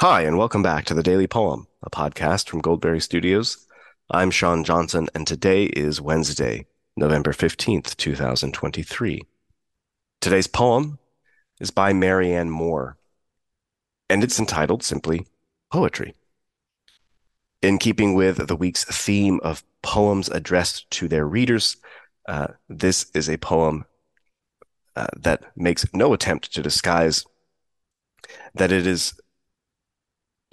Hi, and welcome back to the Daily Poem, a podcast from Goldberry Studios. I'm Sean Johnson, and today is Wednesday, November 15th, 2023. Today's poem is by Marianne Moore, and it's entitled simply Poetry. In keeping with the week's theme of poems addressed to their readers, uh, this is a poem uh, that makes no attempt to disguise that it is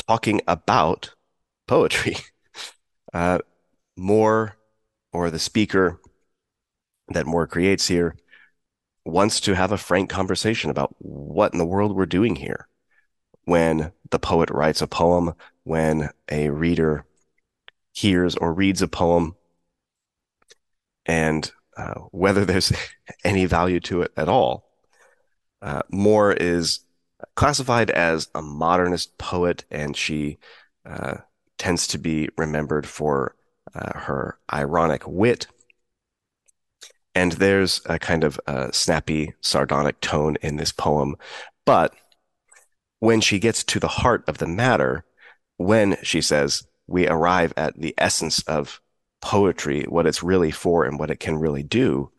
talking about poetry. Uh, Moore, or the speaker that Moore creates here, wants to have a frank conversation about what in the world we're doing here. When the poet writes a poem, when a reader hears or reads a poem, and uh, whether there's any value to it at all. Uh, Moore is classified as a modernist poet, and she uh, tends to be remembered for uh, her ironic wit. And there's a kind of snappy, sardonic tone in this poem. But when she gets to the heart of the matter, when she says, we arrive at the essence of poetry, what it's really for and what it can really do,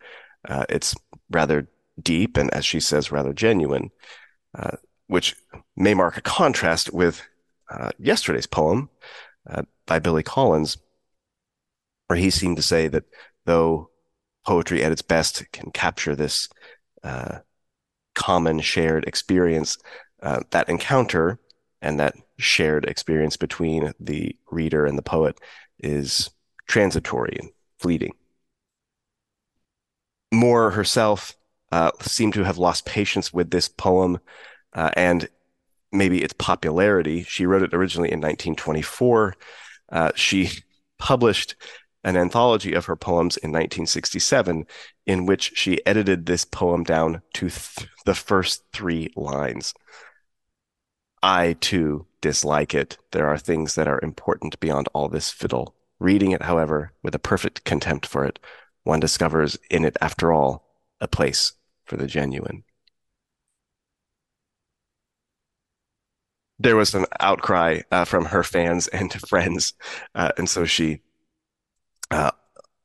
uh, it's rather deep and, as she says, rather genuine. Uh, which may mark a contrast with uh, yesterday's poem uh, by Billy Collins, where he seemed to say that though poetry at its best can capture this uh, common shared experience, uh, that encounter and that shared experience between the reader and the poet is transitory and fleeting. Moore herself uh, seemed to have lost patience with this poem uh, and maybe its popularity. She wrote it originally in 1924. Uh, she published an anthology of her poems in 1967, in which she edited this poem down to th- the first three lines. I too dislike it. There are things that are important beyond all this fiddle. Reading it, however, with a perfect contempt for it, one discovers in it, after all, a place for the genuine. There was an outcry uh, from her fans and friends, uh, and so she uh,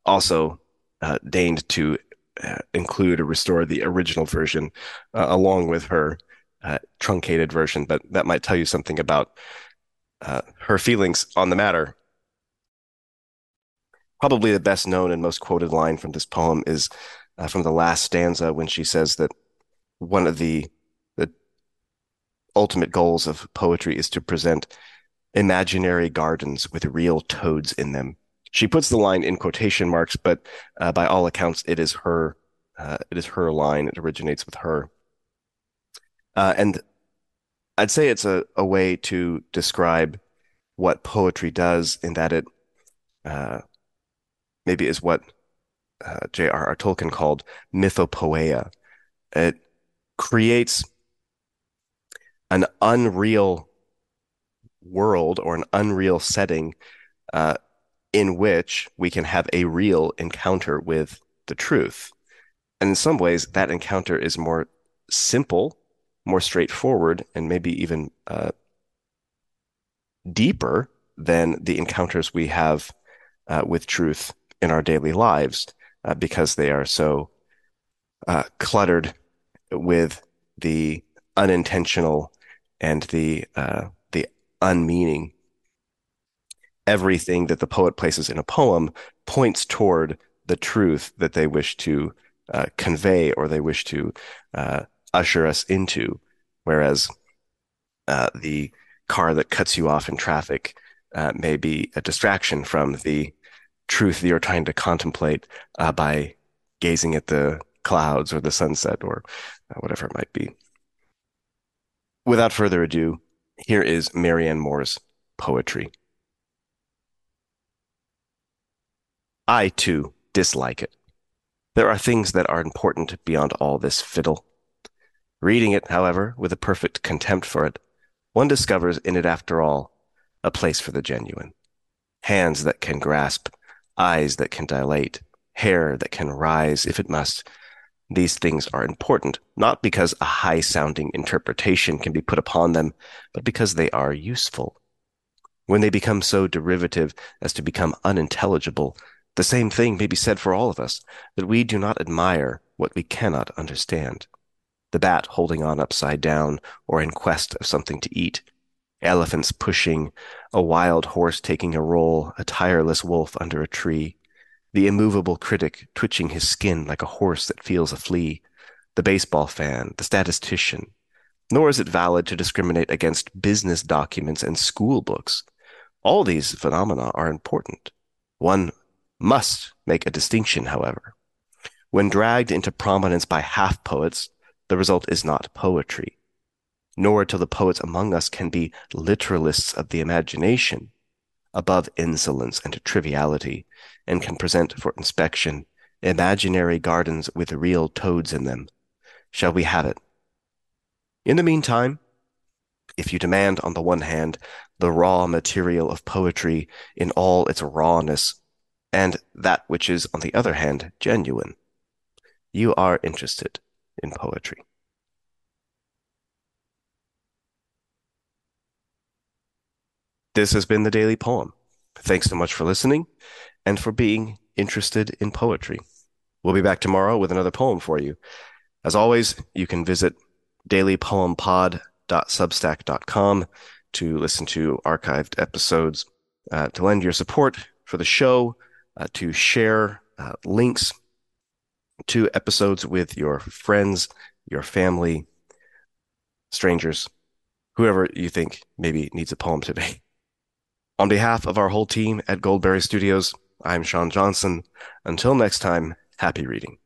also uh, deigned to uh, include or restore the original version uh, along with her truncated version. But that might tell you something about her feelings on the matter. Probably the best known and most quoted line from this poem is from the last stanza when she says that one of the ultimate goals of poetry is to present imaginary gardens with real toads in them. She puts the line in quotation marks, but uh, by all accounts, it is her. Uh, it is her line. It originates with her. Uh, and I'd say it's a, a way to describe what poetry does in that it uh, maybe is what uh, J.R.R. Tolkien called mythopoeia. It creates an unreal world or an unreal setting uh, in which we can have a real encounter with the truth. And in some ways, that encounter is more simple, more straightforward, and maybe even uh, deeper than the encounters we have uh, with truth in our daily lives uh, because they are so uh, cluttered with the unintentional and the uh, the unmeaning. Everything that the poet places in a poem points toward the truth that they wish to uh, convey or they wish to uh, usher us into. Whereas uh, the car that cuts you off in traffic uh, may be a distraction from the truth that you're trying to contemplate uh, by gazing at the clouds or the sunset or whatever it might be without further ado, here is Marianne Moore's poetry. I, too, dislike it. There are things that are important beyond all this fiddle. Reading it, however, with a perfect contempt for it, one discovers in it, after all, a place for the genuine. Hands that can grasp, eyes that can dilate, hair that can rise if it must, These things are important, not because a high sounding interpretation can be put upon them, but because they are useful. When they become so derivative as to become unintelligible, the same thing may be said for all of us, that we do not admire what we cannot understand. The bat holding on upside down or in quest of something to eat, elephants pushing, a wild horse taking a roll, a tireless wolf under a tree, the immovable critic twitching his skin like a horse that feels a flea, the baseball fan, the statistician. Nor is it valid to discriminate against business documents and school books. All these phenomena are important. One must make a distinction, however. When dragged into prominence by half poets, the result is not poetry. Nor till the poets among us can be literalists of the imagination, above insolence and triviality, and can present for inspection imaginary gardens with real toads in them. Shall we have it? In the meantime, if you demand, on the one hand, the raw material of poetry in all its rawness, and that which is, on the other hand, genuine, you are interested in poetry. This has been the Daily Poem. Thanks so much for listening and for being interested in poetry. We'll be back tomorrow with another poem for you. As always, you can visit dailypoempod.substack.com to listen to archived episodes, uh, to lend your support for the show, uh, to share uh, links to episodes with your friends, your family, strangers, whoever you think maybe needs a poem today. On behalf of our whole team at Goldberry Studios, I'm Sean Johnson. Until next time, happy reading.